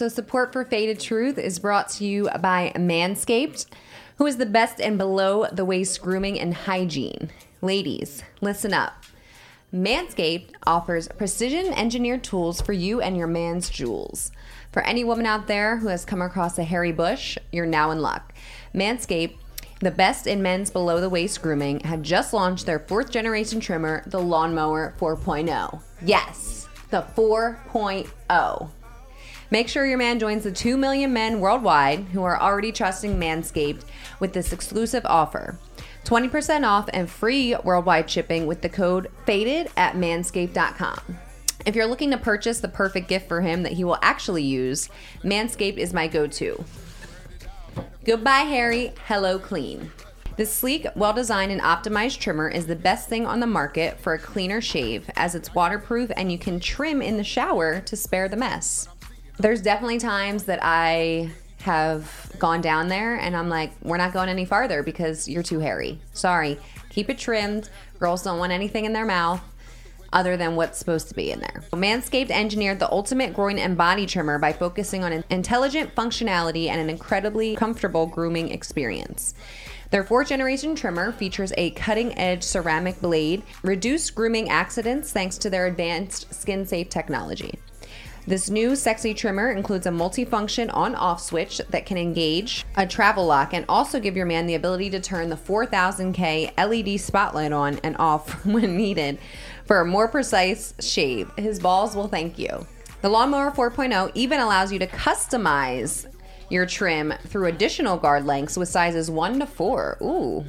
so support for Faded Truth is brought to you by Manscaped, who is the best in below the waist grooming and hygiene. Ladies, listen up. Manscaped offers precision engineered tools for you and your man's jewels. For any woman out there who has come across a hairy bush, you're now in luck. Manscaped, the best in men's below the waist grooming, had just launched their fourth generation trimmer, the Lawnmower 4.0. Yes, the 4.0. Make sure your man joins the 2 million men worldwide who are already trusting Manscaped with this exclusive offer. 20% off and free worldwide shipping with the code FADED at manscaped.com. If you're looking to purchase the perfect gift for him that he will actually use, Manscaped is my go to. Goodbye, Harry. Hello, clean. This sleek, well designed, and optimized trimmer is the best thing on the market for a cleaner shave, as it's waterproof and you can trim in the shower to spare the mess. There's definitely times that I have gone down there and I'm like, we're not going any farther because you're too hairy. Sorry. Keep it trimmed. Girls don't want anything in their mouth other than what's supposed to be in there. Manscaped engineered the ultimate groin and body trimmer by focusing on intelligent functionality and an incredibly comfortable grooming experience. Their fourth generation trimmer features a cutting edge ceramic blade, reduced grooming accidents thanks to their advanced skin safe technology. This new sexy trimmer includes a multifunction on off switch that can engage a travel lock and also give your man the ability to turn the 4000K LED spotlight on and off when needed for a more precise shave. His balls will thank you. The Lawnmower 4.0 even allows you to customize your trim through additional guard lengths with sizes 1 to 4. Ooh.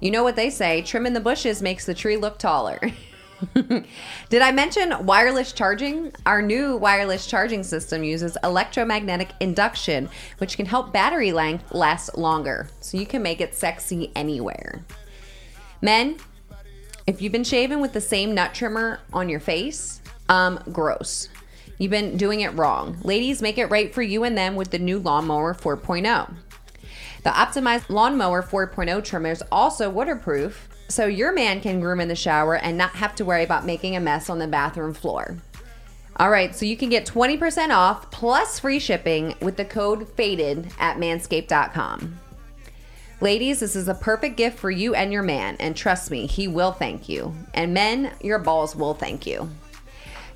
You know what they say trimming the bushes makes the tree look taller. Did I mention wireless charging? Our new wireless charging system uses electromagnetic induction, which can help battery length last longer, so you can make it sexy anywhere. Men, if you've been shaving with the same nut trimmer on your face, um, gross. You've been doing it wrong. Ladies, make it right for you and them with the new Lawnmower 4.0. The optimized Lawnmower 4.0 trimmer is also waterproof so your man can groom in the shower and not have to worry about making a mess on the bathroom floor. All right, so you can get 20% off plus free shipping with the code FADED at manscaped.com. Ladies, this is a perfect gift for you and your man, and trust me, he will thank you. And men, your balls will thank you.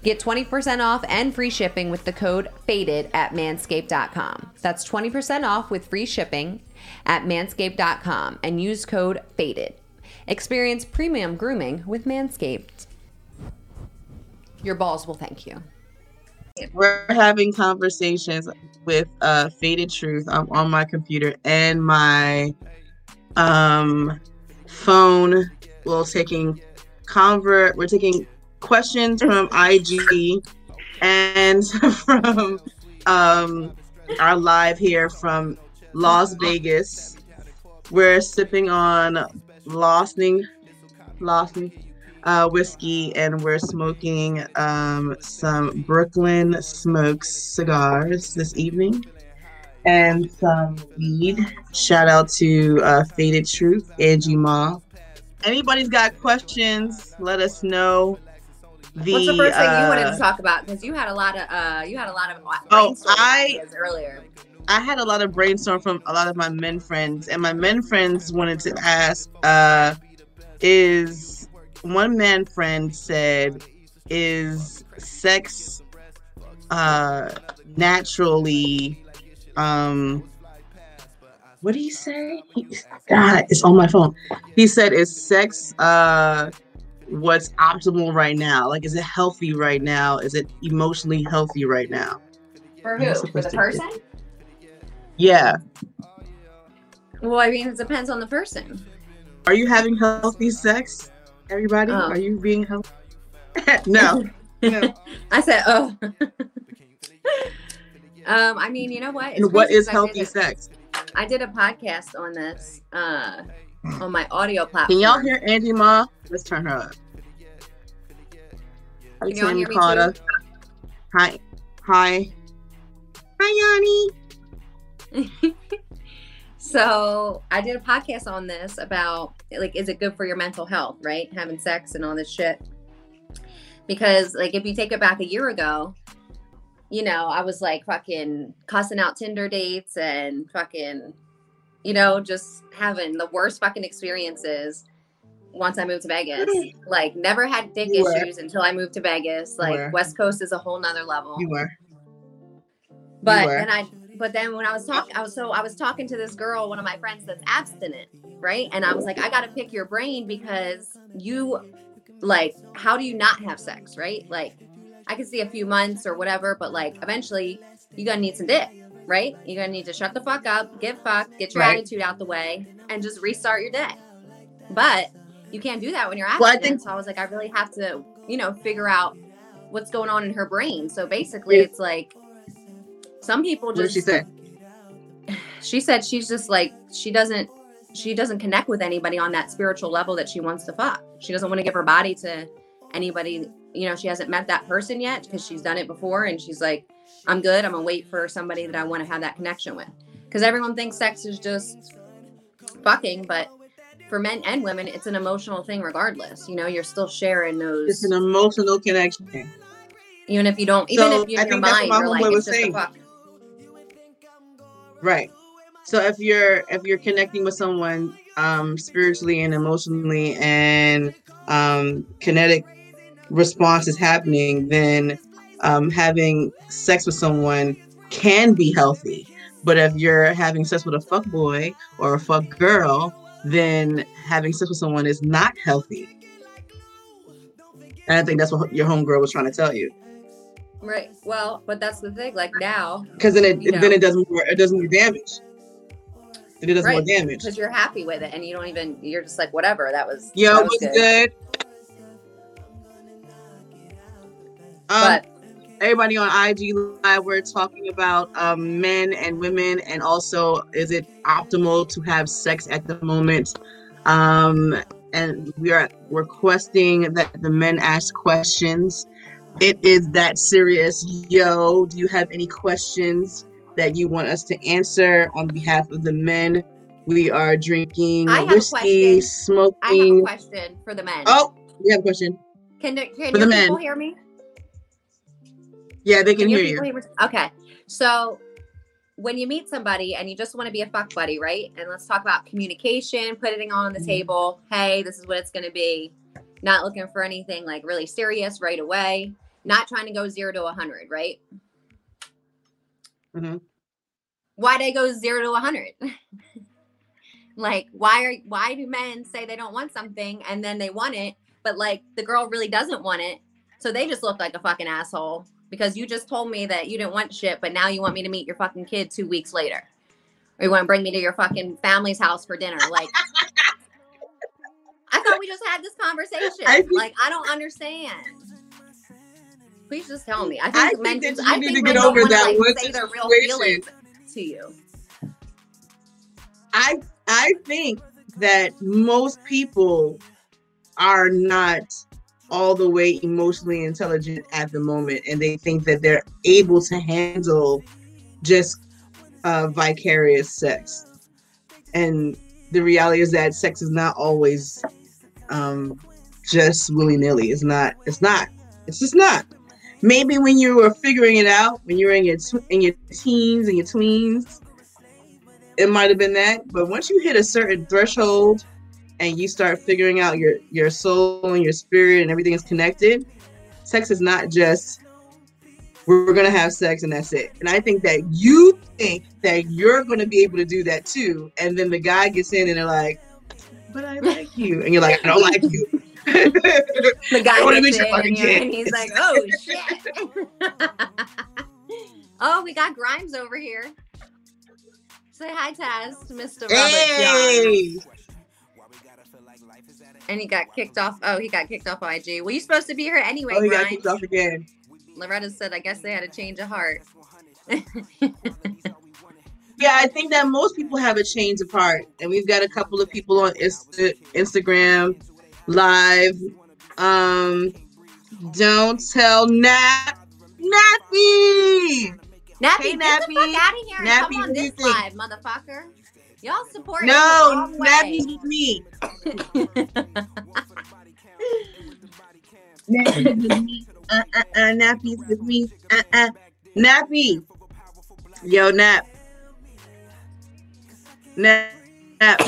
Get 20% off and free shipping with the code FADED at manscaped.com. That's 20% off with free shipping at manscaped.com and use code FADED. Experience premium grooming with Manscaped. Your balls will thank you. We're having conversations with uh, Faded Truth. I'm on my computer and my um, phone. We're taking convert. We're taking questions from IG and from um, our live here from Las Vegas. We're sipping on Losning, Losning uh, whiskey, and we're smoking um, some Brooklyn Smokes cigars this evening and some weed. Shout out to uh, Faded Truth, Angie Ma. Anybody's got questions? Let us know. The, What's the first thing you wanted to uh, talk about? Because you had a lot of uh, you had a lot of oh, I earlier. I had a lot of brainstorm from a lot of my men friends, and my men friends wanted to ask, uh, is one man friend said, is sex uh naturally um what did he say? He, God, it's on my phone. He said, "Is sex uh, what's optimal right now? Like, is it healthy right now? Is it emotionally healthy right now?" For who? For the person? Yeah. Well, I mean, it depends on the person. Are you having healthy sex, everybody? Oh. Are you being healthy? no. no. I said, oh. um, I mean, you know what? It's what is healthy sex? I did a podcast on this uh, on my audio platform. Can y'all hear Andy Ma? Let's turn her up. Hi, Can y'all hear me? Hi. Hi. Hi, Yanni. so I did a podcast on this about like, is it good for your mental health, right? Having sex and all this shit. Because like if you take it back a year ago, you know, I was like fucking cussing out Tinder dates and fucking, you know, just having the worst fucking experiences once I moved to Vegas. like never had dick You were. issues until I moved to Vegas. Like. West Coast is a whole nother level. You were. But were. then I but then when I was talking I was so I was talking to this girl, one of my friends that's abstinent, right? And I was like, I gotta pick your brain because you like how do you not have sex, right? Like I could see a few months or whatever, but like eventually you're gonna need some dick, right? You're gonna need to shut the fuck up, get fucked, get your Right. attitude out the way, and just restart your day. But you can't do that when you're Well, I abstinent. think- so I was like, I really have to, you know, figure out what's going on in her brain. So basically it's like some people What did just she say? she said she's just like she doesn't she doesn't connect with anybody on that spiritual level that she wants to fuck. She doesn't want to give her body to anybody. You know, she hasn't met that person yet because she's done it before, and she's like, "I'm good. I'm gonna wait for somebody that I want to have that connection with." Because everyone thinks sex is just fucking, but for men and women, it's an emotional thing regardless. You know, you're still sharing those. It's an emotional connection. even if you don't, even So, if you in your mind, you're like, it's was just a saying. fuck. Right. So if you're if you're connecting with someone um spiritually and emotionally and um kinetic response is happening, then um having sex with someone can be healthy. But if you're having sex with a fuck boy or a fuck girl, then having sex with someone is not healthy. And I think that's what your homegirl was trying to tell you. Right. Well, but that's the thing. Like now, Because then it You then it does more it does more damage. Then it does more Right, damage. because you're happy with it and you don't even you're just like whatever that was Yeah, that was what's good? Um, but everybody on IG Live, we're talking about um, men and women, and also is it optimal to have sex at the moment? Um, and we are requesting that the men ask questions. It is that serious. Yo, do you have any questions that you want us to answer on behalf of the men? We are drinking I have a whiskey, question. I have a smoking. question for the men. Oh, we have a question. can the, can for your the people men. hear me? Yeah, they can your hear you. people me? Okay, so when you meet somebody and you just want to be a fuck buddy, right? And let's talk about communication, putting it on the Mhm. table. Hey, this is what it's going to be. Not looking for anything like really serious right away. Not trying to go zero to a hundred, right? Mhm. Why they go zero to a hundred? like why are why do men say they don't want something and then they want it, but like the girl really doesn't want it, so they just look like a fucking asshole because you just told me that you didn't want shit, but now you want me to meet your fucking kid two weeks later, or you want to bring me to your fucking family's house for dinner, like. I thought we just had this conversation. I like I don't understand. Please just tell me. I think I think that just, I need think to get over that like, say their real feelings to you. I I think that most people are not all the way emotionally intelligent at the moment, and they think that they're able to handle just uh, vicarious sex. And the reality is that sex is not always um, just willy nilly. It's not. It's not. It's just not. Maybe when you were figuring it out, when you were in your tw- in your teens and your tweens, it might have been that. But once you hit a certain threshold and you start figuring out your your soul and your spirit and everything is connected, sex is not just we're gonna have sex and that's it. And I think that you think that you're gonna be able to do that too, and then the guy gets in and they're like, "But I like you," and you're like, "I don't like you." The guy gets in fucking and, you're- kid. and he's like, "Oh shit!" oh, we got Grimes over here. Say hi, Taz, Mr. Robert John. hey, And he got kicked off. Oh, he got kicked off IG. Well, you supposed to be here anyway, oh, he got Grimes. kicked off again. Loretta said, "I guess they had a change of heart." Yeah, I think that most people have a change of heart, and we've got a couple of people on Insta- Instagram live. Um, don't tell Nap Nappy. Nappy, Hey, get the Nappy. fuck out of here and Nappy, come on what do you this live, motherfucker. Y'all support No, him the Nappy's way. with me. Nappy's with me. Uh, uh, uh, Nappy's with me. Uh, uh. Nappy. Yo, Nap. Nap. Nap.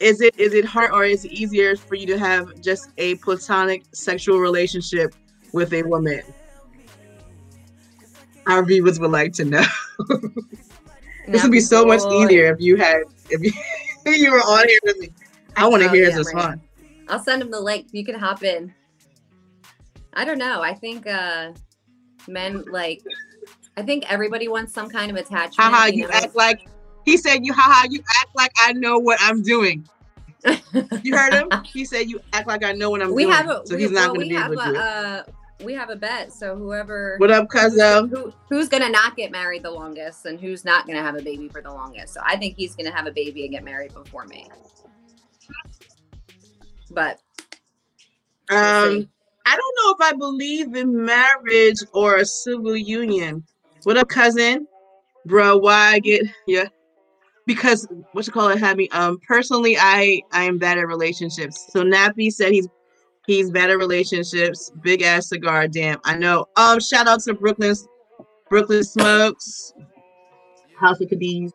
Is it is it hard or is it easier for you to have just a platonic sexual relationship with a woman? Our viewers would like to know. this would be so much easier if you had if you, if you were on here with me. I want to oh, hear yeah, his response. I'll send him the link. You can hop in. I don't know. I think uh men like I think everybody wants some kind of attachment. Haha, you, you know? act like he said you haha, you act like I know what I'm doing. you heard him? He said you act like I know what I'm we doing. Have a, so we, he's not well, gonna be able to do uh, we have a bet. So whoever What up, cousin? Who, who's gonna not get married the longest and who's not gonna have a baby for the longest. So I think he's gonna have a baby and get married before me. But um I don't know if I believe in marriage or a civil union. What up, cousin? Bro, why I get yeah. Because what you call it had me um personally I I am bad at relationships. So Nappy said he's he's bad at relationships. Big ass cigar, damn. I know. Um shout out to Brooklyn's Brooklyn Smokes. House of Cadiz.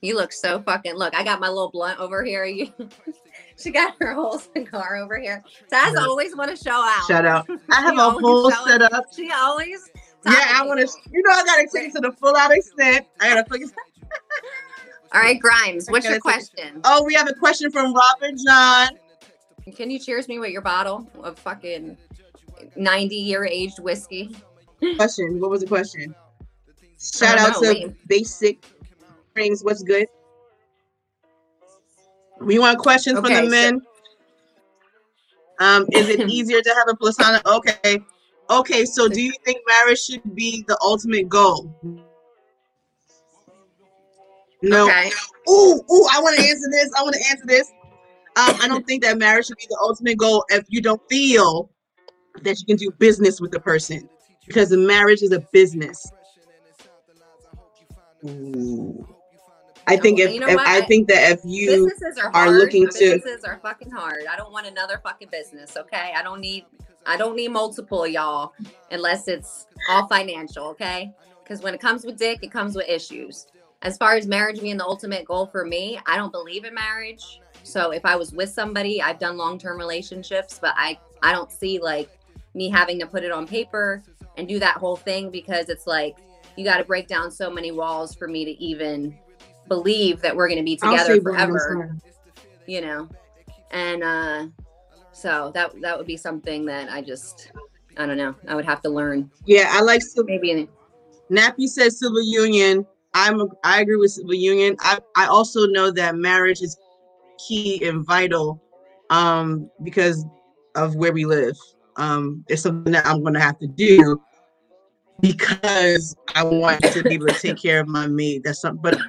You look so fucking look. I got my little blunt over here. You she got her whole cigar over here. Taz yeah. always want to show out. Shout out. I have a whole setup. She always. Yeah, I want to. You know, I gotta take it to the full out extent. I gotta focus. All right, Grimes. What's your question? Oh, we have a question from Robert John. Can you cheers me with your bottle of fucking ninety year aged whiskey? Question. What was the question? Shout out know, to wait. Basic Springs. What's good? We want questions okay, from the men. Um, is it easier to have a platonic? Okay, okay. So, do you think marriage should be the ultimate goal? No. Okay. Ooh, ooh. I want to answer this. I want to answer this. Um, I don't think that marriage should be the ultimate goal if you don't feel that you can do business with the person, because the marriage is a business. Ooh. I think if, you know if I think that if you are, hard. are looking to businesses are fucking hard. I don't want another fucking business. Okay, I don't need I don't need multiple y'all unless it's all financial. Okay, because when it comes with dick, it comes with issues. As far as marriage being the ultimate goal for me, I don't believe in marriage. So if I was with somebody, I've done long term relationships, but I I don't see like me having to put it on paper and do that whole thing because it's like you got to break down so many walls for me to even believe that we're going to be together forever you know? And uh so that that would be something that i just i don't know. I would have to learn. Yeah i like maybe nappy says civil union i'm i agree with civil union. I i also know that marriage is key and vital um because of where we live. Um it's something that i'm going to have to do because I want to be able to take care of my mate. That's something, but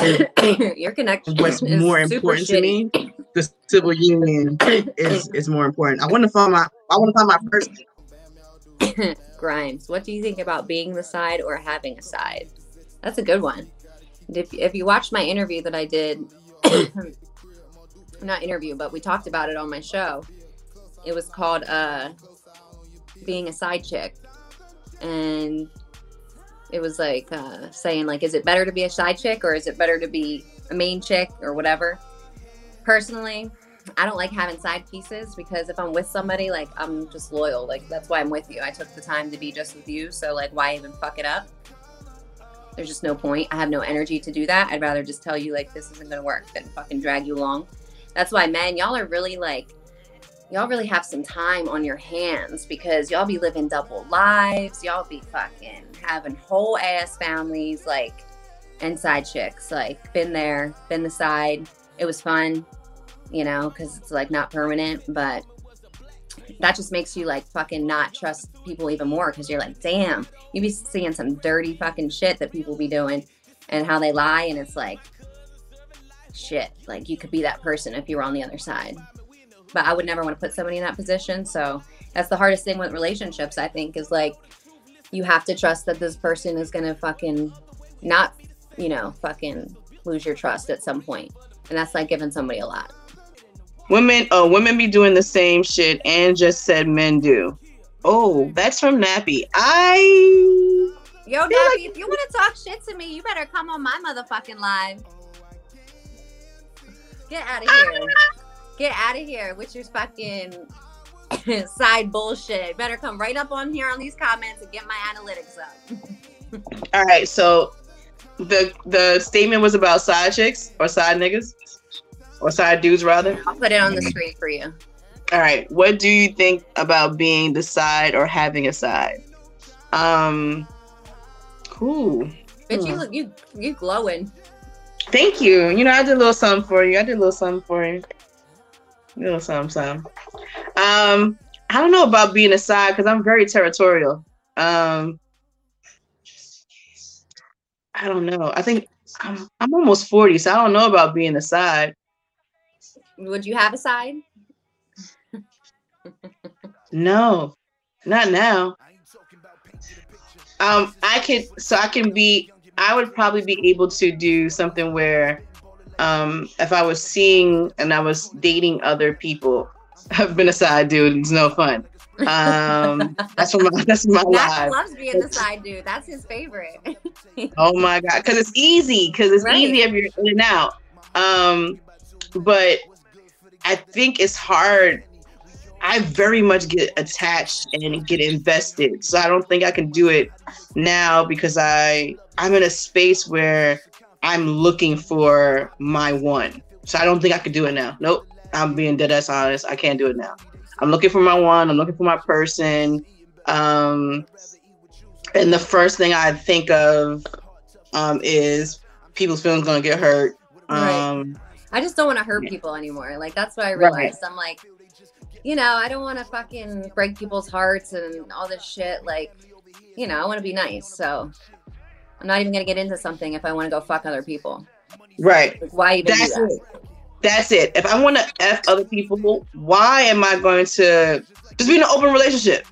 your connection what's more important to me the civil union is is more important. I want to find my i want to find my person grimes what do you think about being the side or having a side? That's a good one. If, if you watched my interview that i did not interview but we talked about it on my show it was called uh being a side chick. And it was like uh, saying like is it better to be a side chick or is it better to be a main chick or whatever? Personally i don't like having side pieces because if i'm with somebody like i'm just loyal like that's why i'm with you i took the time to be just with you so like why even fuck it up there's just no point i have no energy to do that i'd rather just tell you like this isn't gonna work than fucking drag you along that's why man y'all are really like y'all really have some time on your hands because y'all be living double lives. Y'all be fucking having whole ass families, like and side chicks. Like, been there, been the side. It was fun, you know, because it's like not permanent, but that just makes you like fucking not trust people even more because you're like, damn, you be seeing some dirty fucking shit that people be doing and how they lie. And it's like, shit, like you could be that person if you were on the other side but I would never want to put somebody in that position. So that's the hardest thing with relationships, I think, is like you have to trust that this person is gonna fucking not, you know, fucking lose your trust at some point. And that's like giving somebody a lot. Women oh women be doing the same shit and just said men do. Oh, that's from Nappy. I Yo, Nappy, like- if you want to talk shit to me, you better come on my motherfucking live. Get out of ah! here. Get out of here with your fucking side bullshit. Better come right up on here on these comments and get my analytics up. All right, so the the statement was about side chicks or side niggas or side dudes rather. I'll put it on the screen for you. All right, what do you think about being the side or having a side? Um, cool. Bitch, you look you you glowing. Thank you. You know, I did a little something for you. I did a little something for you. A little something, something. Um, I don't know about being a side because I'm very territorial. Um, I don't know. I think I'm, I'm almost 40, so I don't know about being a side. Would you have a side? no, not now. Um, I could, so I can be, I would probably be able to do something where, um, if I was seeing and I was dating other people, I've been a side dude. It's no fun. Um, that's what my that's my Matt loves being the side dude. That's his favorite. oh my god, because it's easy. Because it's right. easy if you're in and out. Um, but I think it's hard. I very much get attached and get invested. So I don't think I can do it now because I I'm in a space where I'm looking for my one. So I don't think I could do it now. Nope. I'm being dead ass honest. I can't do it now. I'm looking for my one. I'm looking for my person. Um, and the first thing I think of um, is people's feelings gonna get hurt. Um, right. I just don't want to hurt people anymore. Like that's what I realized. Right. I'm like, you know, I don't want to fucking break people's hearts and all this shit. Like, you know, I want to be nice. So I'm not even gonna get into something if I want to go fuck other people. Right. Like, why even That's do that? It. That's it. If I want to f other people, why am I going to just be in an open relationship?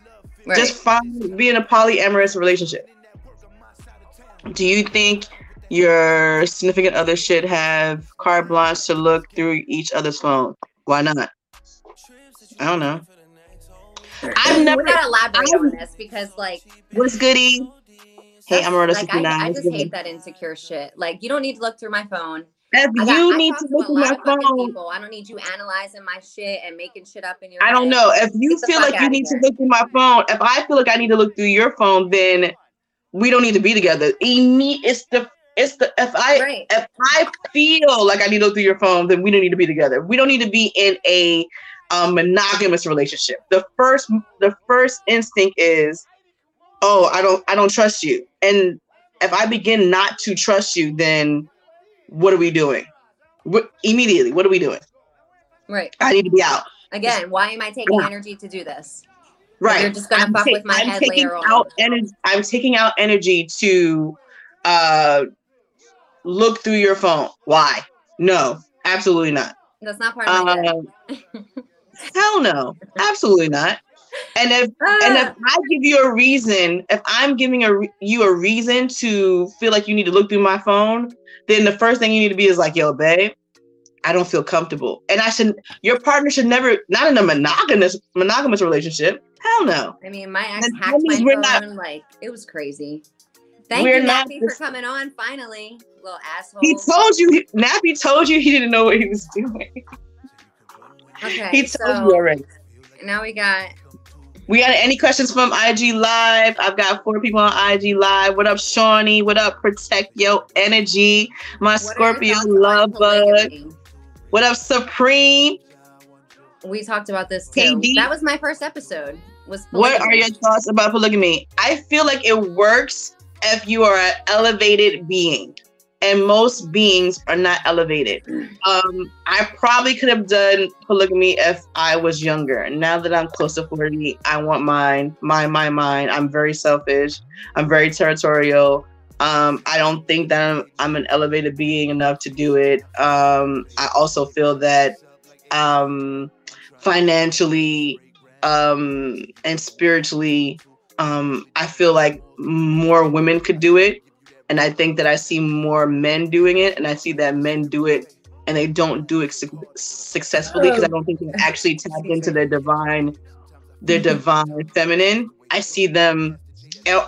Right. Just find be in a polyamorous relationship. Do you think your significant other should have carte blanche to look through each other's phone? Why not? I don't know. I've never. We're not elaborate on this because, like, what's goody? Hey, I'm Aurora like, I, I just hate that insecure shit. Like, you don't need to look through my phone. If got, you need to look at my phone, people. I don't need you analyzing my shit and making shit up in your. I don't know. If you feel like you need here. to look through my phone, if I feel like I need to look through your phone, then we don't need to be together. It's the it's the if I right. if I feel like I need to look through your phone, then we don't need to be together. We don't need to be in a um, monogamous relationship. The first the first instinct is, oh, I don't I don't trust you, and if I begin not to trust you, then what are we doing? What, immediately, what are we doing? Right. I need to be out. Again, why am I taking yeah. energy to do this? Right. you're just gonna I'm fuck ta- with my I'm head taking later out on. I'm taking out energy to uh look through your phone. Why? No, absolutely not. That's not part of uh, Hell no, absolutely not. And if ah. and if I give you a reason, if I'm giving a you a reason to feel like you need to look through my phone, then the first thing you need to be is like, yo, babe, I don't feel comfortable. And I should your partner should never not in a monogamous monogamous relationship. Hell no. I mean, my ex hacked my phone. Not, like it was crazy. Thank you, Nappy, for coming on finally, little asshole. He told you, Nappy told you he didn't know what he was doing. Okay, he told so you already. Now we got we got any questions from IG Live? I've got four people on IG Live. What up, Shawnee? What up, Protect Your Energy? My what Scorpio love bug. What up, Supreme? We talked about this too. KD? That was my first episode. Was what are your thoughts about polygamy? I feel like it works if you are an elevated being and most beings are not elevated. Um, I probably could have done polygamy if I was younger. Now that I'm close to 40, I want mine, mine, mine, mine. I'm very selfish. I'm very territorial. Um, I don't think that I'm, I'm, an elevated being enough to do it. Um, I also feel that um, financially um, and spiritually, um, I feel like more women could do it and I think that I see more men doing it, and I see that men do it and they don't do it su- successfully because I don't think they actually tap into their divine their divine feminine. I see them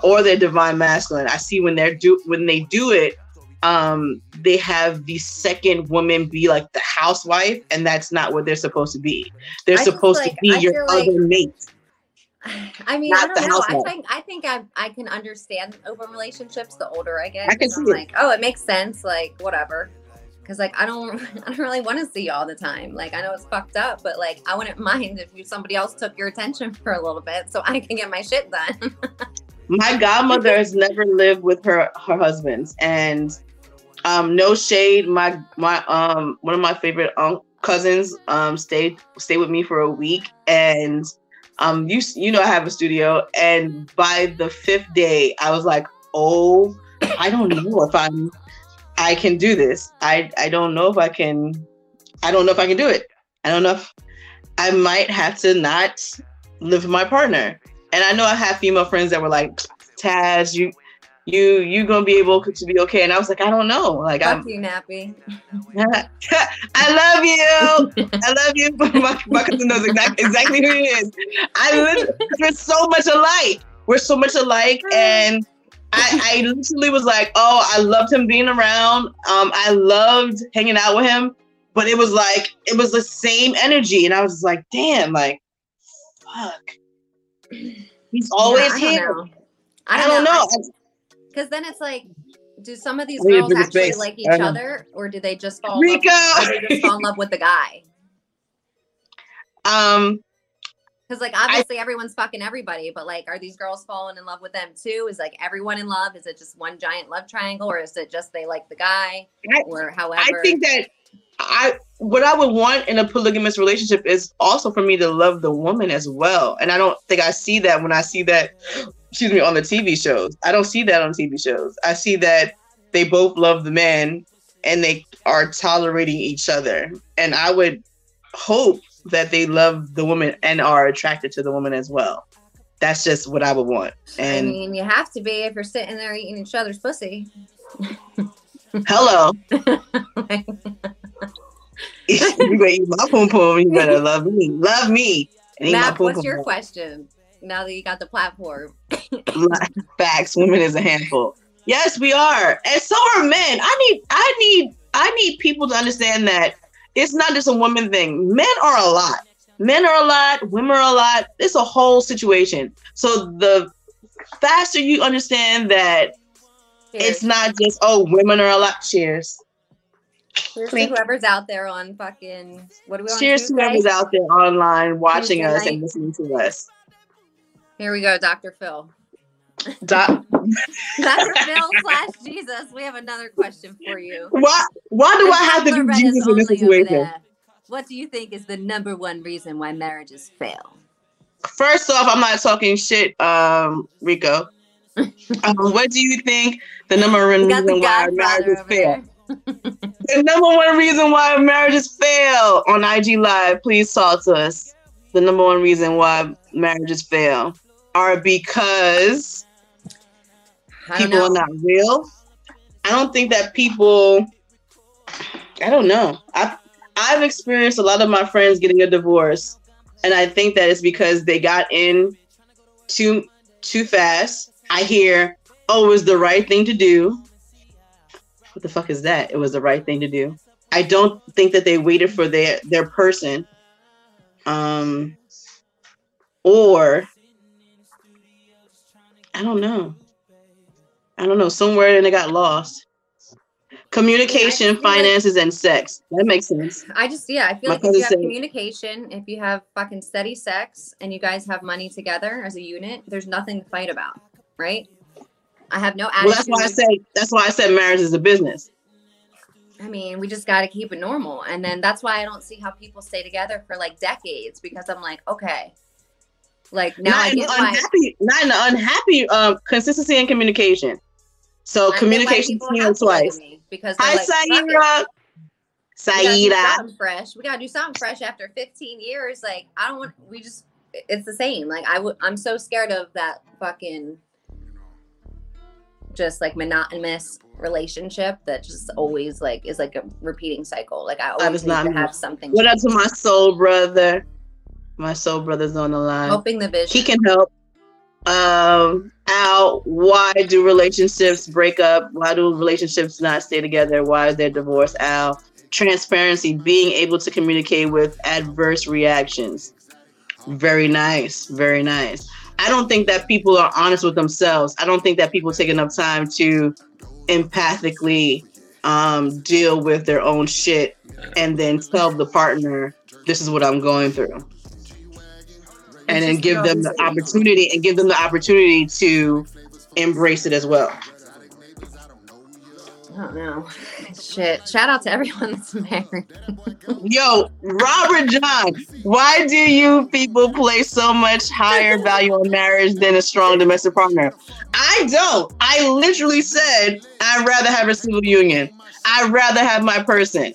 or their divine masculine. I see when they're do when they do it, um, they have the second woman be like the housewife, and that's not what they're supposed to be. They're supposed like, to be I your other like, mate. I mean, I don't know. I think I think I I can understand open relationships the older I get. I can see I'm like, oh, it makes sense. Like, whatever. Because like I don't I don't really want to see you all the time. Like I know it's fucked up, but like I wouldn't mind if you somebody else took your attention for a little bit so I can get my shit done. my godmother has never lived with her her husbands, and um, no shade. My my um one of my favorite um, cousins um stayed stayed with me for a week, and um you you know I have a studio, and by the fifth day I was like, oh, I don't know if I'm I can do this. I I don't know if I can. I don't know if I can do it. I don't know if I might have to not live with my partner. And I know I have female friends that were like, Taz, you you you gonna be able to be okay. And i was like i don't know. Like Fuck i'm you nappy. I love you. I love you my, my cousin knows exactly, exactly who he is. I live we're so much alike. We're so much alike. And I, I literally was like oh i loved him being around. Um i loved hanging out with him. But it was like it was the same energy. And i was like damn like fuck. He's always yeah, I here don't I don't, I don't know. know. Because then it's like, do some of these girls actually space. like each other, or do they just fall? Rico! Just fall in love with the guy? Um, because like obviously I, everyone's fucking everybody, but like, are these girls falling in love with them too? Is like everyone in love? Is it just one giant love triangle, or is it just they like the guy, I, or however? I think that I what I would want in a polygamous relationship is also for me to love the woman as well, and I don't think I see that when I see that excuse me, on the TV shows. I don't see that on TV shows. I see that they both love the man and they are tolerating each other. And I would hope that they love the woman and are attracted to the woman as well. That's just what I would want. And I mean, you have to be if you're sitting there eating each other's pussy. Hello. you better eat my. You better love me. Love me. Matt, what's your question? Now that you got the platform. Facts. Women is a handful. Yes, we are, and so are men. I need, I need, I need people to understand that it's not just a woman thing. Men are a lot. Men are a lot. Women are a lot. It's a whole situation. So the faster you understand that cheers. it's not just oh women are a lot. Cheers. Cheers to whoever's out there on fucking what do we? Cheers to whoever's out there online watching Tuesday us night. and listening to us. Here we go, Dr. Phil. Dr. Phil slash Jesus. We have another question for you. Why? Why do I have to be Jesus in this situation? What do you think is the number one reason why marriages fail? First off, I'm not talking shit, um, Rico. um, what do you think the number one reason why marriages fail? the number one reason why marriages fail on IG Live. Please talk to us. The number one reason why marriages fail are because people know. are not real. I don't think that people. I don't know. I've I've experienced a lot of my friends getting a divorce, and I think that it's because they got in too too fast. I hear, "Oh, it was the right thing to do." What the fuck is that? It was the right thing to do. I don't think that they waited for their their person, um, or I don't know. I don't know. Somewhere and it got lost. Communication, yeah, finances, like, and sex. That makes sense. I just yeah, I feel My like if you have communication, if you have fucking steady sex, and you guys have money together as a unit, there's nothing to fight about, right? I have no attitude. Well, that's why I say that's why I said marriage is a business. I mean, we just got to keep it normal, and then that's why I don't see how people stay together for like decades because I'm like, okay, like now not I get unhappy, not in an unhappy um, consistency and communication. So I communication twice. Because hi, like, Saira. Saira. fresh. We gotta do something fresh after 15 years. Like I don't want. We just. It's the same. Like I would. I'm so scared of that fucking. Just like monotonous relationship that just always like is like a repeating cycle. Like I always need to have something. What up to my soul brother? My soul brother's on the line. Hoping the vision. He can help. Um, Al, why do relationships break up? Why do relationships not stay together? Why is there divorce? Al, transparency, being able to communicate with adverse reactions. Very nice. Very nice. I don't think that people are honest with themselves. I don't think that people take enough time to empathically um, deal with their own shit and then tell the partner, this is what I'm going through. And then give them the opportunity and give them the opportunity to embrace it as well. I don't know. Shit. Shout out to everyone that's married. Yo, Robert John, why do you people place so much higher value on marriage than a strong domestic partner? I don't. I literally said I'd rather have a civil union. I'd rather have my person.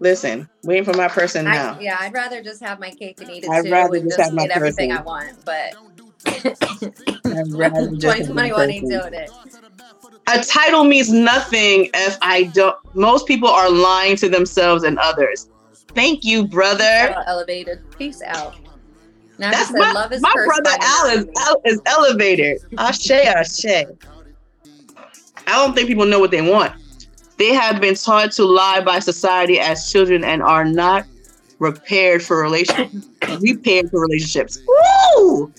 Listen, waiting for my person now. Yeah, I'd rather just have my cake and eat it I'd too. rather and just have my get everything person. I want, but I'd rather just have my 2021 ain't person. doing it. a title means nothing if I don't. Most people are lying to themselves and others. Thank you, brother. Elevated. Peace out. Now That's said, my, love is my brother by Al is, monogamy. Al is elevated. Ashe, ashe. I don't think people know what they want. They have been taught to lie by society as children and are not prepared for relationships. Prepared for relationships. Woo!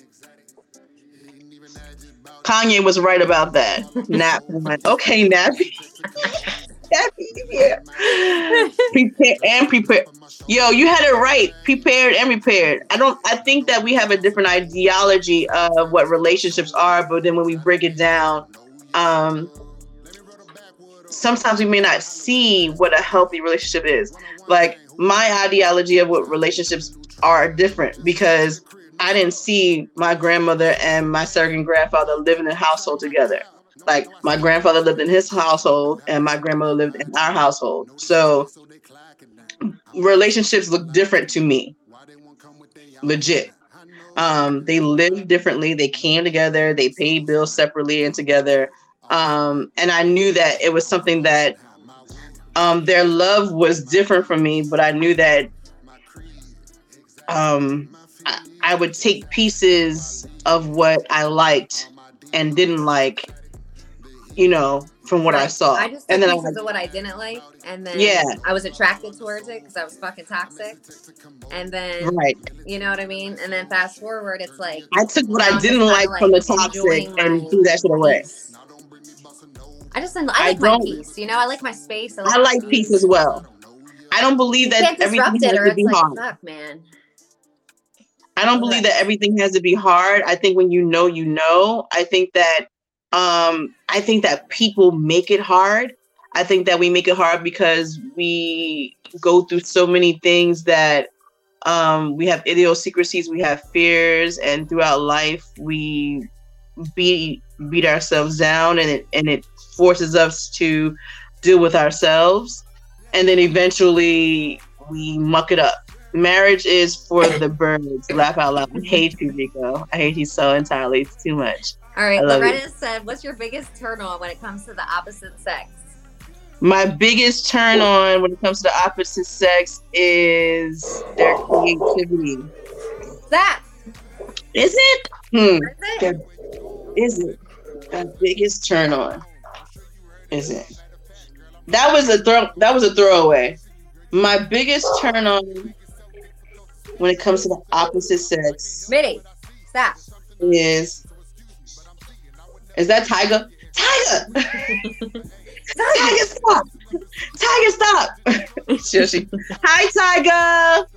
Kanye was right about that. Nap. okay, Nappy. Nappy, yeah. Prepare and prepare. Yo, you had it right. Prepared and prepared. I don't. I think that we have a different ideology of what relationships are, but then when we break it down, um, sometimes we may not see what a healthy relationship is. Like my ideology of what relationships are different because I didn't see my grandmother and my surrogate grandfather living in a household together. Like my grandfather lived in his household and my grandmother lived in our household. So relationships look different to me. Legit. Um, they live differently. They came together. They paid bills separately and together. Um, and I knew that it was something that um, their love was different from me, but I knew that um, I, I would take pieces of what I liked and didn't like, you know, from what I saw. I just and then I pieces of what I didn't like, and then Yeah. I was attracted towards it because I was fucking toxic. And then right. you know what I mean. And then fast forward, it's like I took what I didn't kinda, like from the toxic and threw that shit away. I just I like I my peace. You know, I like my space. I like, I like peace as well. I don't believe You that everything has to be like hard. fuck, man. I don't believe that everything has to be hard. I think when you know, you know. I think that um I think that people make it hard. I think that we make it hard because we go through so many things that um we have idiosyncrasies, we have fears, and throughout life we beat beat ourselves down and it and it forces us to deal with ourselves and then eventually we muck it up marriage is for the birds. Laugh out loud. I hate you, Rico. I hate you so entirely. It's too much. All right, I love Loretta said, "What's your biggest turn on when it comes to the opposite sex?" My biggest turn on when it comes to the opposite sex is their creativity. That Is it? Hmm. is it. Is it? My biggest turn on. Is it? That was a throw. That was a throwaway. My biggest turn on when it comes to the opposite sex Mitty, stop. is is that Tiger? Tiger! Tiger, stop! Tiger, stop! She- she- Hi, Tiger!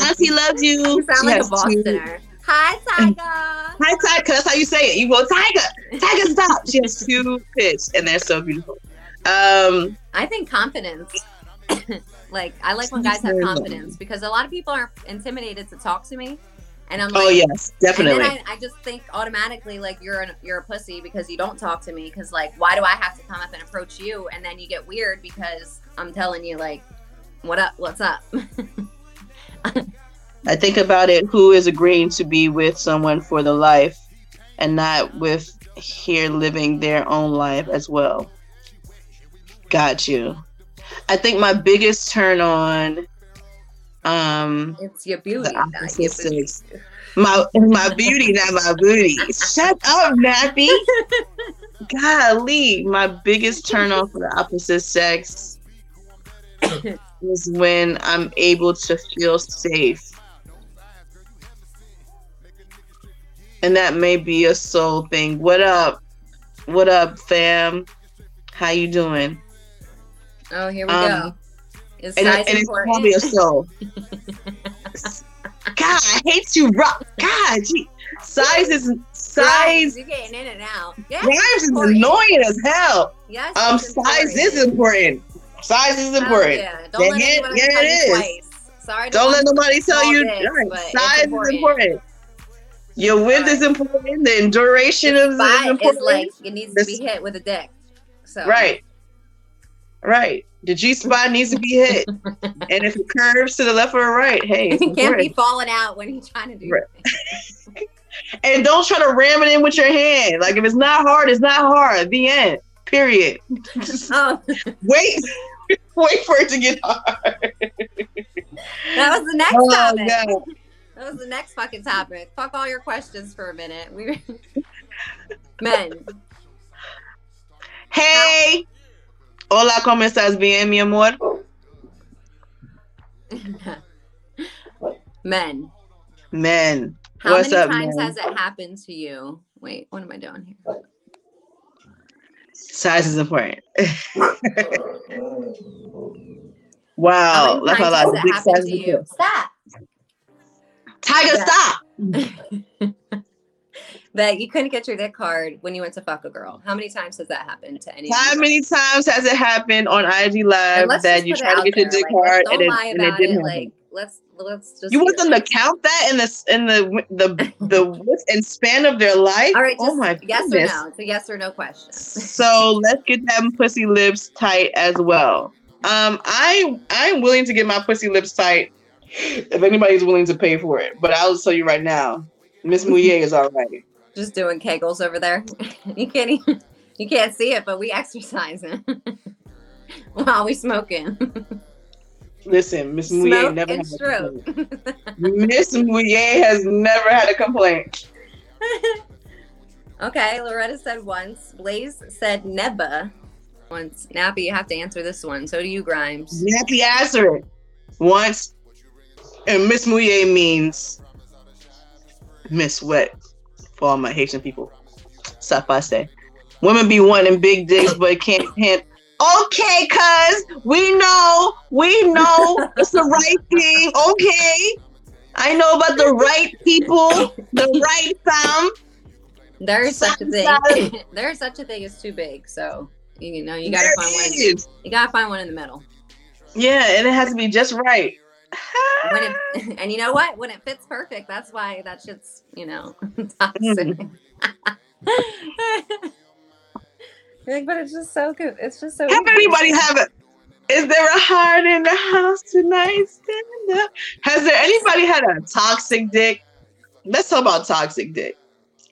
Auntie loves you. You sound She like a has two- Bostoner. Hi, Tiger. Hi, Tiger. That's how you say it. You go, Tiger. Tiger, stop. She has two kids, and they're so beautiful. Um, I think confidence. like I like when guys have confidence because a lot of people are intimidated to talk to me, and I'm like, oh yes, definitely. And then I, I just think automatically like you're an, you're a pussy because you don't talk to me because like why do I have to come up and approach you and then you get weird because I'm telling you like what up what's up I think about it. Who is agreeing to be with someone for the life, and not with here living their own life as well. Got you. I think my biggest turn on Um, It's your beauty. the not your booty. My my beauty, not my booty. Shut up, Nappy. Golly, my biggest turn on for the opposite sex is when I'm able to feel safe. And that may be a soul thing. What up? What up, fam? How you doing? Oh, here we Um, go. Is And, size and it's probably a soul. God, I hate you, rock. God, gee. size is size. You're getting in and out. Yeah, Rhymes is annoying as hell. Yes, Um, size important. is important. Size is Oh, important. yeah. Dang Don't let it. Yeah, tell you twice. Sorry. to Don't let nobody tell you. this, right, size is important. Your width is important. The duration is, is Spot important. is like it needs to be hit with a deck. So Right. Right. The G spot needs to be hit. and if it curves to the left or right, hey, can't be falling out when he's trying to do Right. it. And don't try to ram it in with your hand. Like if it's not hard, it's not hard. The end. Period. Oh, Wait. Wait for it to get hard. that was the next Oh topic. god. That was the next fucking topic. Fuck all your questions for a minute. We men. Hey. Hola, ¿cómo estás bien, mi amor? men. Men. How What's many up, times man? has it happened to you? Wait, what am I doing here? Size is important. How wow. many That's a times lot. has it Big happened size to is you? important. Stop. Tiger, Yeah. stop. That you couldn't get your dick hard when you went to fuck a girl. How many times has that happened to any? How many times has it happened on IG And Live that you put it tried to out get your dick like, hard and don't it, and it didn't it. Like let's let's just. You do want them it. to count that in the in the the the width and span of their life? All right, oh just my yes goodness. or no. It's a yes or no question. So let's get them pussy lips tight as well. Um, I I'm willing to get my pussy lips tight if anybody's willing to pay for it. But I'll tell you right now, Miss Mouillet is all right. Just doing kegels over there. you can't even, you can't see it, but we exercising while we smoking. Listen, Miss Smoke never had a stroke. complaint. Miss Mouillet has never had a complaint. okay, Loretta said once. Blaze said neba once. Nappy, you have to answer this one. So do you, Grimes. Nappy answer it once, and Miss Mouillet means Miss Wet for all my Haitian people. Stuff I say. Women be wanting big dicks, but can't hand. Okay, cuz we know, we know it's the right thing. Okay, I know about the right people, the right fam. There is such a thing. there is such a thing as too big. So you know you gotta There find one. You gotta find one in the middle. Yeah, and it has to be just right. When it, and you know what? When it fits perfect, that's why that shit's you know toxic. Mm-hmm. like, but it's just so good. It's just so. Have easy. anybody have it? Is there a heart in the house tonight? Stand up. Has there anybody had a toxic dick? Let's talk about toxic dick.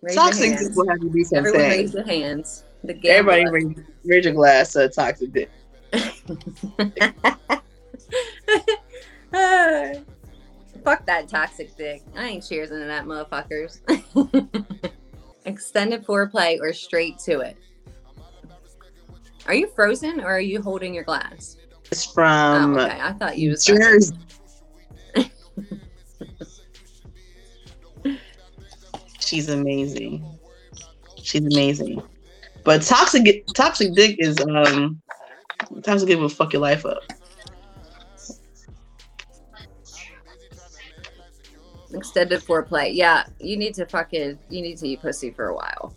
Raise toxic dick will have to be Everyone something. raise your hands. The Everybody raise, raise your glass to a toxic dick. Fuck that toxic dick. I ain't cheers into that motherfuckers. Extended foreplay or straight to it? Are you frozen or are you holding your glass? It's from oh, okay. I thought you was Jersey. She's amazing. She's amazing. But toxic toxic dick is um toxic dick will fuck your life up. Extended foreplay. Yeah, you need to fucking you need to eat pussy for a while.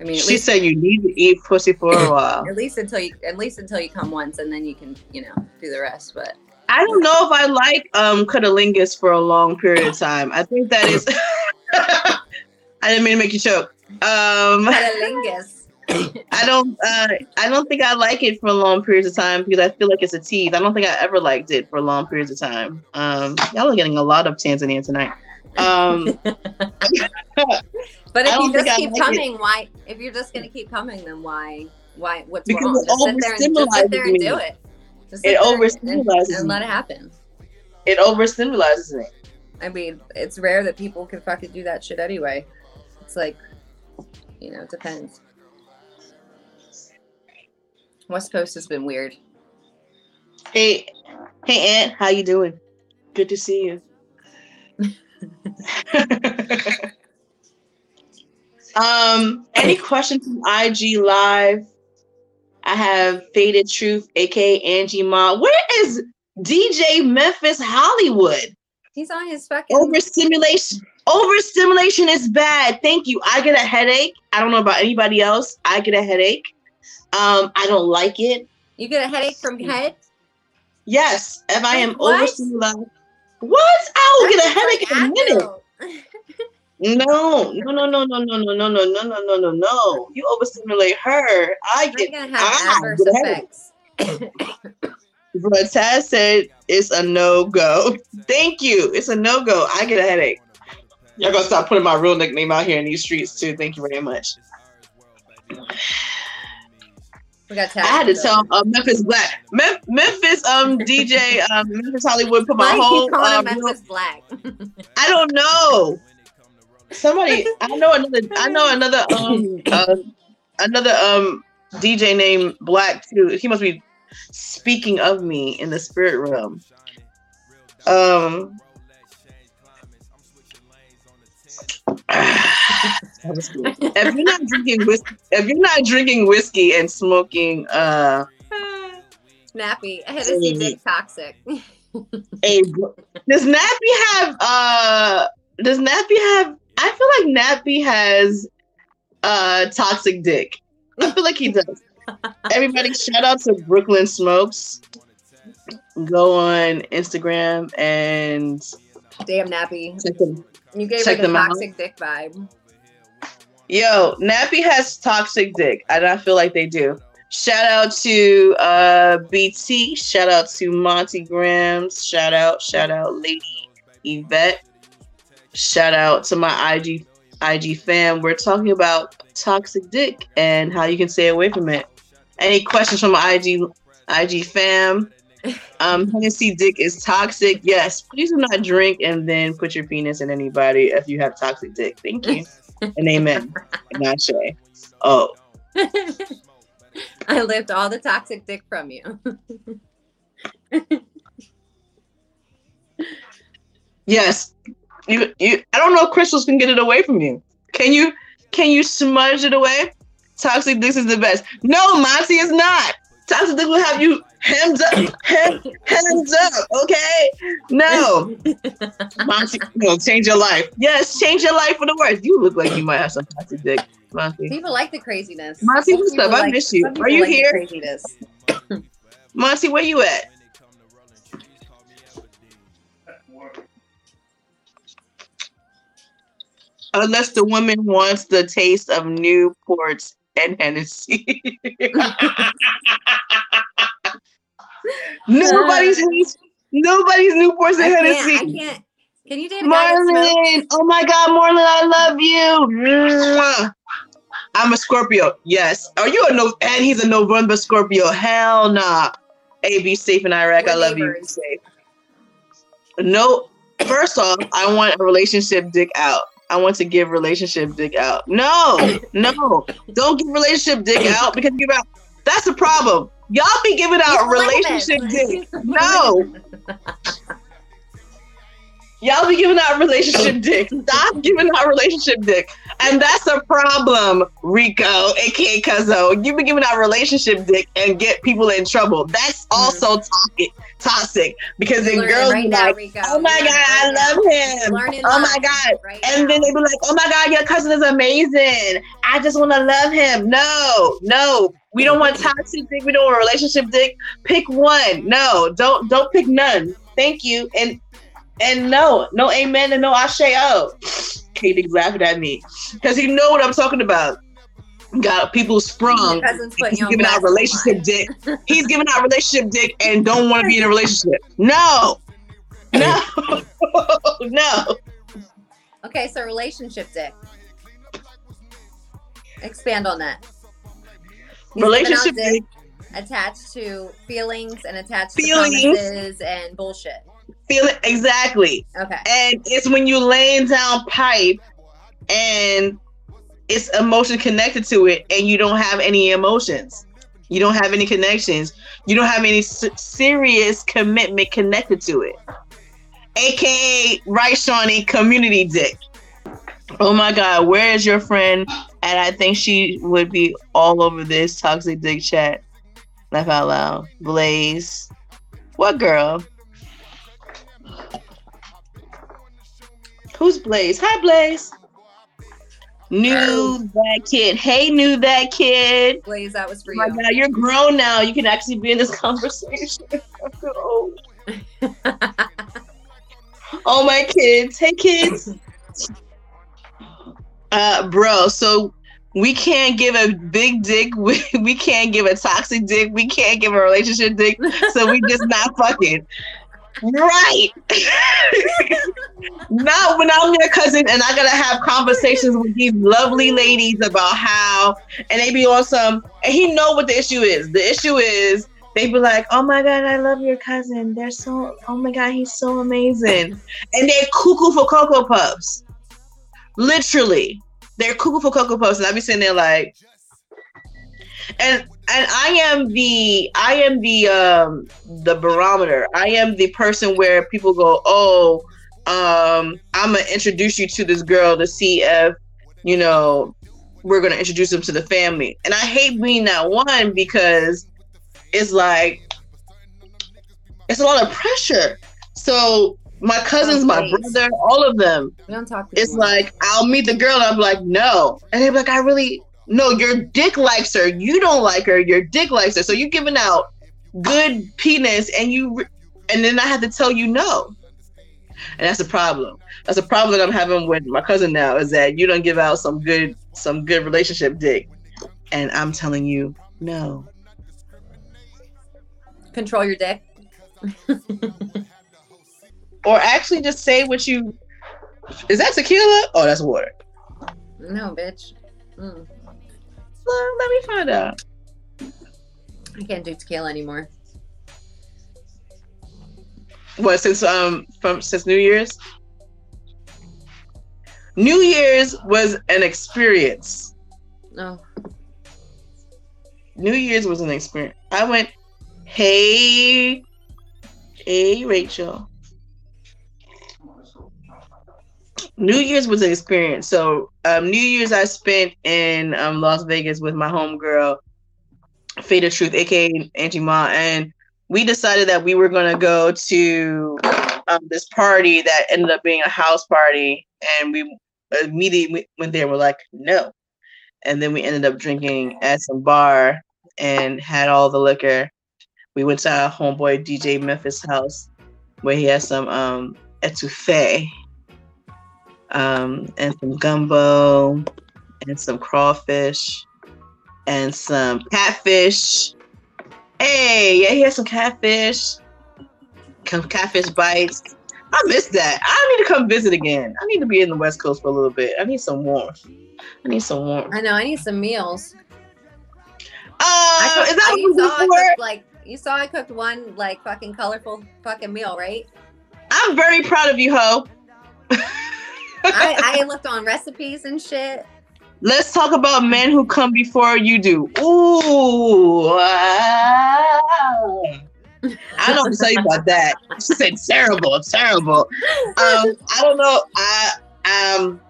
I mean, She least said you need to eat pussy for a while. at least until you at least until you come once, and then you can you know do the rest. But I don't know if I like um cunnilingus for a long period of time. I think that is I didn't mean to make you choke. Um cunnilingus. I don't uh I don't think I like it for long periods of time because I feel like it's a tease. I don't think I ever liked it for long periods of time. Um y'all are getting a lot of Tanzania tonight. Um But if you just keep like it. coming, why? If you're just gonna keep coming, then why? Why? What's Because wrong? it Just sit there and just sit there and do it. Just It overstimulizes and, and let it happen. it overstimulates me. I mean, it's rare that people can fucking do that shit anyway. It's like, you know, it depends. West Coast has been weird. Hey, hey, Aunt, how you doing? Good to see you. um, any questions from IG Live? I have Faded Truth, aka Angie Ma. Where is DJ Memphis Hollywood? He's on his fucking overstimulation. Overstimulation is bad. Thank you. I get a headache. I don't know about anybody else. I get a headache. Um, I don't like it. You get a headache from head? Yes. If I am what? overstimulated. What? I will get a headache in a minute. No, no, no, no, no, no, no, no, no, no, no, no, no, no. You overstimulate her. I get. gonna have adverse effects. but Taz said it's a no go. Thank you. It's a no go. I get a headache. Y'all gonna stop putting my real nickname out here in these streets too. Thank you very much. We got I had to tell uh, Memphis Black, Mem- Memphis um DJ um Memphis Hollywood put my Why whole um, Memphis Black. I don't know. Somebody I know another I know another um uh, another um DJ named Black too. He must be speaking of me in the spirit realm. Um if you're not drinking whiskey, if you're not drinking whiskey and smoking uh Nappy, Hennessy Dick Toxic. a, does Nappy have uh does Nappy have I feel like Nappy has uh toxic dick. I feel like he does. Everybody shout out to Brooklyn Smokes. Go on Instagram and damn Nappy. Check them, you gave check the toxic out. dick vibe. Yo, Nappy has toxic dick, and I feel like they do. Shout out to uh, BT. Shout out to Monty Grams. Shout out, shout out, Lady Yvette. Shout out to my IG IG fam. We're talking about toxic dick and how you can stay away from it. Any questions from my IG IG fam? Um, Hennessy dick is toxic. Yes, please do not drink and then put your penis in anybody if you have toxic dick. Thank you and amen. and I say, oh. I lived all the toxic dick from you. yes. You, you I don't know if crystals can get it away from you. Can you can you smudge it away? Toxic dick is the best. No, Monty is not. Toxic dick will have you hands up, hands, hands up, okay? No. Monty, no, change your life. Yes, change your life for the worse. You look like you might have some toxic dick, Monty. People like the craziness. Monty, what's up? Like, I miss you. Are you like here? Craziness. Monty, where you at? Unless the woman wants the taste of Newports and Hennessy. nobody's nobody's Newports and Hennessy. I can't. Can you date Marlon? Oh my God, Marlon, I love you. I'm a Scorpio. Yes. Are you a no? And he's a November Scorpio. Hell nah. A be safe in Iraq. We're I love neighbors. you. Be safe. No. First off, I want a relationship dick out. I want to give relationship dick out. No, no, don't give relationship dick out because you out. That's the problem. Y'all be giving out relationship dick. No. Y'all be giving out relationship dick. Stop giving out relationship dick. And that's a problem, Rico, aka Cuzzo. You be giving out relationship dick and get people in trouble. That's also toxic, toxic because then girls right be like, Rico. "Oh my god, I love him. Oh my god," right and then they be like, "Oh my god, your cousin is amazing. I just want to love him." No, no, we don't want toxic dick. We don't want relationship dick. Pick one. No, don't don't pick none. Thank you. And and no, no amen and no ashe oh. Katie's laughing at me because he know what I'm talking about. Got people sprung. He's giving out relationship dick. He's giving out relationship dick and don't want to be in a relationship. No, no, no. Okay, so relationship dick. Expand on that. He's relationship dick attached to feelings and attached feelings. to promises and bullshit. Feeling exactly. Okay. And it's when you laying down pipe and it's emotion connected to it and you don't have any emotions. You don't have any connections. You don't have any s- serious commitment connected to it. AKA right Shawnee community dick. Oh my god, where is your friend? And I think she would be all over this toxic dick chat. Laugh out loud. Blaze. What girl? Who's Blaze? Hi, Blaze. New that kid. Hey, new that kid. Blaze, that was for Oh my you. God, you're grown now. You can actually be in this conversation. I oh my kids. Hey kids. Uh bro, so we can't give a big dick, we, we can't give a toxic dick, we can't give a relationship dick, so we just not fucking. Right. not when I'm your cousin and I gotta have conversations with these lovely ladies about how and they be on some and he know what the issue is. The issue is they be like, "Oh my god, I love your cousin. They're so. Oh my god, he's so amazing." And they're cuckoo for cocoa puffs. Literally, they're cuckoo for cocoa puffs, and I be sitting there like, and and I am the I am the um the barometer. I am the person where people go, "Oh, um, I'm gonna introduce you to this girl to see if you know we're gonna introduce them to the family." And I hate being that one because it's like it's a lot of pressure. So my cousins, my brother, all of them, We don't talk to it's like I'll meet the girl and I'm like, no. And they're like, I really no, your dick likes her. You don't like her. Your dick likes her. So you're giving out good penis and you re- and then I have to tell you no. And that's a problem. That's a problem that I'm having with my cousin now is that you don't give out some good some good relationship dick. And I'm telling you no. control your dick. Or actually just say what you is that tequila? Oh, that's water. No, bitch. Mm. Well, let me find out. I can't do tequila anymore. What since um from since New Year's? New Year's was an experience. No. New Year's was an experience. I went, hey, hey, Rachel. New Year's was an experience. So um, New Year's I spent in um, Las Vegas with my homegirl, Faded Truth, aka Angie Ma, and we decided that we were gonna go to um, this party that ended up being a house party, and we immediately went there. We're like, no, and then we ended up drinking at some bar and had all the liquor. We went to our homeboy DJ Memphis house where he has some um etouffee um and some gumbo and some crawfish and some catfish. Hey, yeah, he has some catfish. Some catfish bites. I miss that. I need to come visit again. I need to be in the West Coast for a little bit. I need some warmth. I need some warmth. I know. I need some meals. Uh, I is that I, what you saw cooked, like you saw I cooked one like fucking colorful fucking meal, right? I'm very proud of you, ho. I, I looked on recipes and shit. Let's talk about men who come before you do. Ooh. ah. I don't tell you about that. She said terrible, terrible. Um, I don't know. I um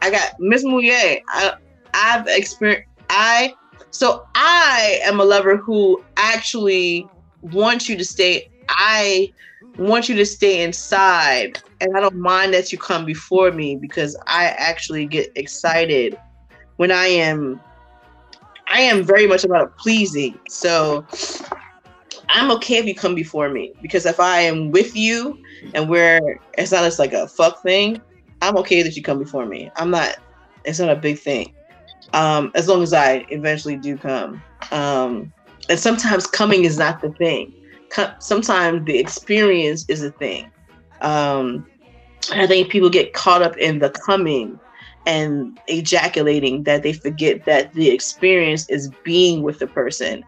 I got Miss Mouillet. I I've experienced I so I am a lover who actually wants you to stay. I want you to stay inside and I don't mind that you come before me because I actually get excited when I am I am very much about pleasing. So I'm okay if you come before me because if I am with you and we're it's not just like a fuck thing, I'm okay that you come before me. I'm not it's not a big thing. Um as long as I eventually do come. Um and sometimes coming is not the thing. Sometimes the experience is a thing. Um I think people get caught up in the coming and ejaculating that they forget that the experience is being with the person.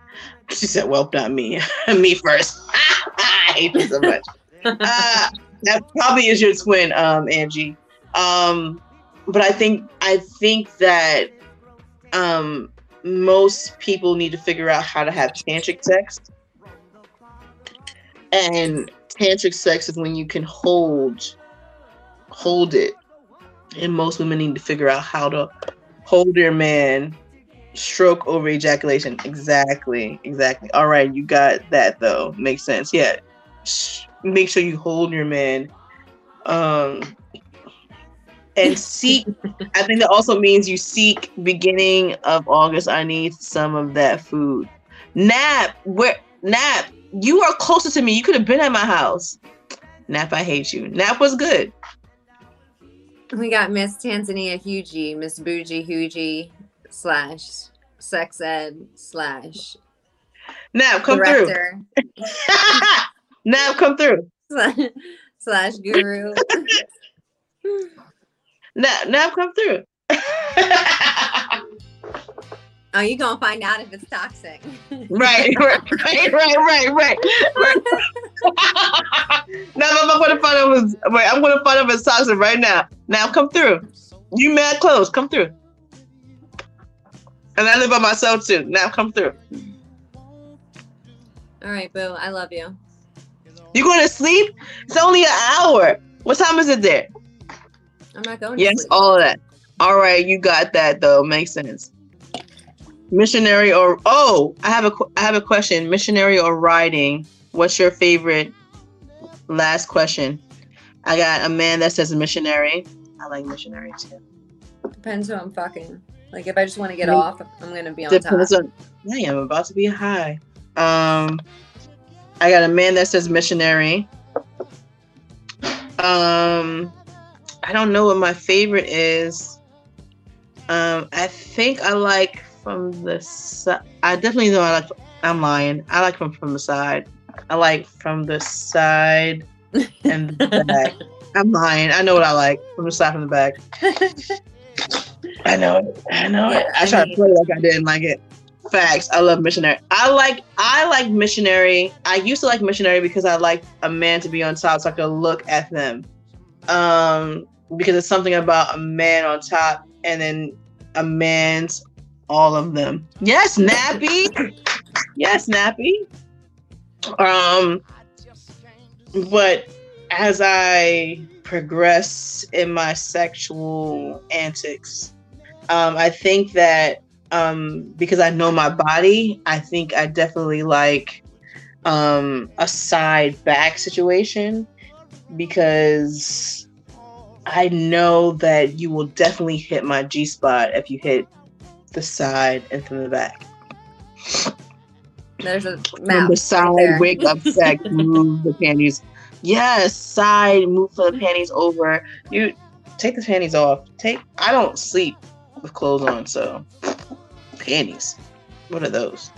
She said, "Well, not me, me first. I hate this so much. uh, that probably is your twin, um, Angie. Um, but I think I think that um, most people need to figure out how to have tantric sex. And tantric sex is when you can hold hold it. And most women need to figure out how to hold your man, stroke over ejaculation. Exactly. Exactly. All right, you got that though. Makes sense. Yeah. Make sure you hold your man. Um and seek i think that also means you seek beginning of august i need some of that food nap where nap you are closer to me. You could have been at my house. Nap i hate you. Nap was good. We got miss tanzania hugie miss bougie hugie slash sex ed slash nap come director. through nap come through. Slash guru. Nap, now come through. Oh, you gonna find out if it's toxic. right, right, right, right, right, right. now I'm gonna find out if wait, I'm gonna find out if it's toxic right now. Now come through. You mad close, come through. And I live by myself too. Now come through. All right, boo. I love you. You going to sleep? It's only an hour. What time is it there? I'm not going. To sleep. Yes, all of that. All right, you got that though. Makes sense. Missionary or oh, I have a I have a question. Missionary or riding? What's your favorite? Last question. I got a man that says missionary. I like missionary too. Depends who I'm fucking. Like if I just want to get off, I'm gonna be on Depends top. On, yeah, I'm about to be high. Um, I got a man that says missionary. Um, I don't know what my favorite is. Um, I think I like from the side. I definitely know I like. I'm lying. I like from from the side. I like from the side and the back. I'm lying. I know what I like from the side from the back. I know it. I know it. I, I tried to play like I didn't like it. Facts. I love missionary. I like I like missionary. I used to like missionary because I like a man to be on top so I could look at them. Um, because it's something about a man on top and then a man's all of them. Yes, Nappy. yes, Nappy. Um, but as I progress in my sexual antics, um, I think that um, because I know my body, I think I definitely like um, a side back situation because I know that you will definitely hit my G spot if you hit the side and from the back. There's a from the side, right wake up, sex, move the panties. Yes, side, move the panties over. You take the panties off. Take. I don't sleep with clothes on, so panties. What are those?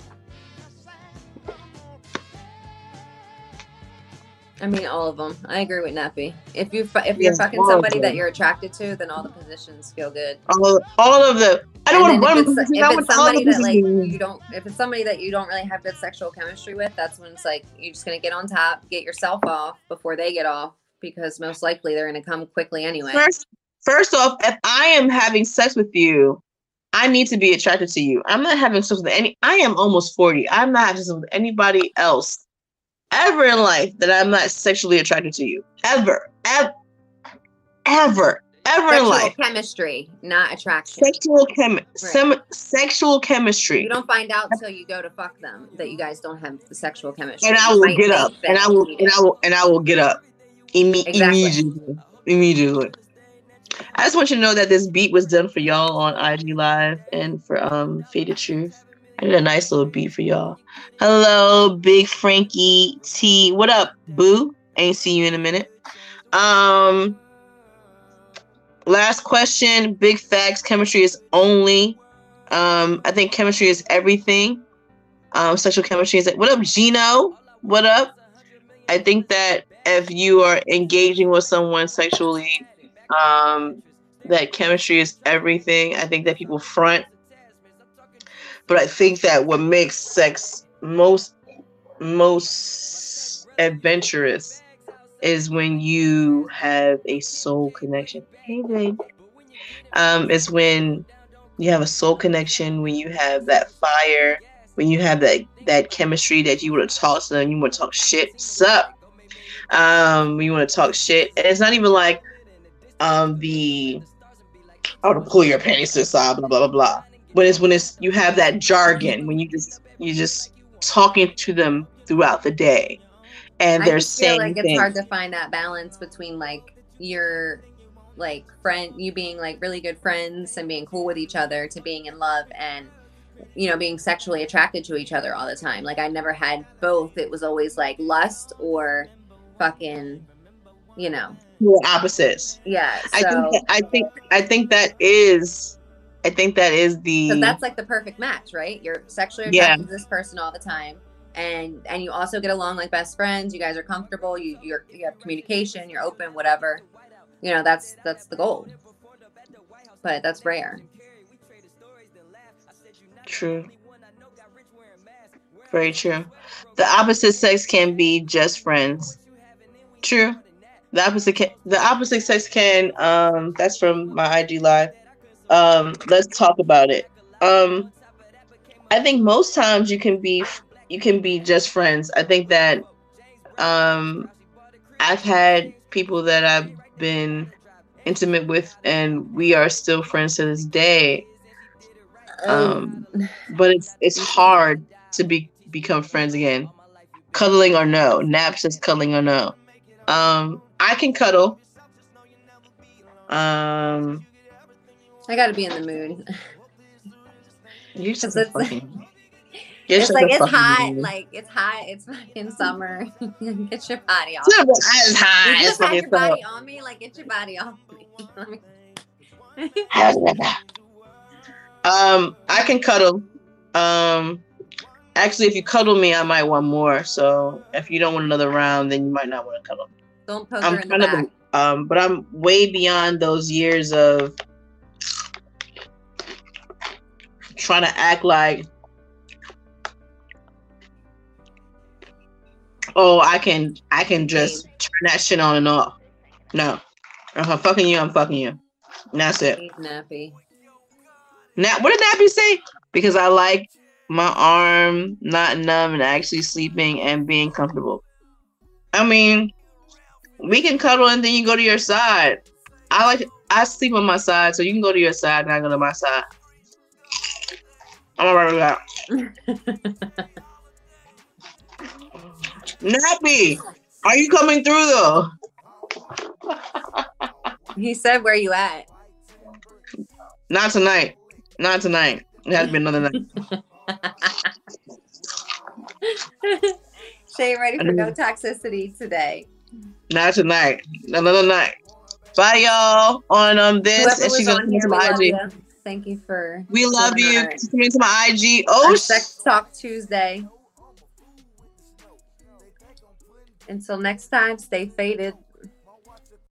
I mean, all of them. I agree with Nappy. If you if you're yes, fucking somebody that you're attracted to, then all the positions feel good. All, all of the. I don't want to. If it's, if it's somebody that like you don't, if it's somebody that you don't really have good sexual chemistry with, that's when it's like you're just gonna get on top, get yourself off before they get off, because most likely they're gonna come quickly anyway. First, first off, if I am having sex with you, I need to be attracted to you. I'm not having sex with any. I am almost forty. I'm not having sex with anybody else ever in life that I'm not sexually attracted to you. Ever. Ever. Ever. Ever sexual in life. chemistry, not attraction. Sexual chem right. sem- sexual chemistry. You don't find out until you go to fuck them that you guys don't have the sexual chemistry. And I will get up. And I will and I will and I will get up. Imme- exactly. Immediately. Immediately. I just want you to know that this beat was done for y'all on IG Live and for um Faded Truth. I did a nice little beat for y'all. Hello, Big Frankie T. What up, Boo? Ain't see you in a minute. Um, last question. Big facts. Chemistry is only. Um, I think chemistry is everything. Um, sexual chemistry is. Like, what up, Gino? What up? I think that if you are engaging with someone sexually, um, that chemistry is everything. I think that people front but I think that what makes sex most most adventurous is when you have a soul connection. Hey, babe. Um, it's when you have a soul connection, when you have that fire, when you have that that chemistry that you want to talk to them, you want to talk shit. Sup? Um, you want to talk shit, and it's not even like um the I want to pull your panties to the side, blah blah blah blah. But it's when it's you have that jargon when you just you just talking to them throughout the day, and I they're saying like it's things. hard to find that balance between like your like friend you being like really good friends and being cool with each other to being in love and you know being sexually attracted to each other all the time like i never had both it was always like lust or fucking you know opposites. yeah I think I think I think that is I think that is the because that's like the perfect match right you're sexually Yeah. attracted to this person all the time and and you also get along like best friends you guys are comfortable you you're, you have communication you're open whatever you know that's that's the goal but that's rare true. Very true. The opposite sex can be just friends. True. The opposite can, the opposite sex can um that's from my IG live. Um let's talk about it. Um I think most times you can be you can be just friends. I think that um I've had people that I've been intimate with and we are still friends to this day. Um but it's it's hard to be become friends again. Cuddling or no. Nap says cuddling or no. Um I can cuddle. Um i gotta be in the mood You should it's- fucking it's like it's hot like it's hot it's fucking summer get your body off Yeah, it's hot. you just your body on me like get your body off me Um, I can cuddle. Um, actually, if you cuddle me, I might want more. So if you don't want another round, then you might not want to cuddle. don't poke I'm her in the kind of, back um, but I'm way beyond those years of trying to act like, oh, I can, I can just turn that shit on and off. No, if I'm fucking you, I'm fucking you. And that's it. Nappy Now, what did Nappy say? Because I like my arm not numb and actually sleeping and being comfortable. I mean, we can cuddle and then you go to your side. I like I sleep on my side, so you can go to your side and I go to my side. I'm alright with that. Nappy, are you coming through though? he said where you at Not tonight. Not tonight. It has to be another night. Shay ready for no toxicity today Not tonight. Another night. Bye, y'all. On um this, Whoever and she's gonna on come to my IG. you. Thank you for We love you. our- She's coming to my IG. Oh, Sex Talk Tuesday. Until next time, stay faded.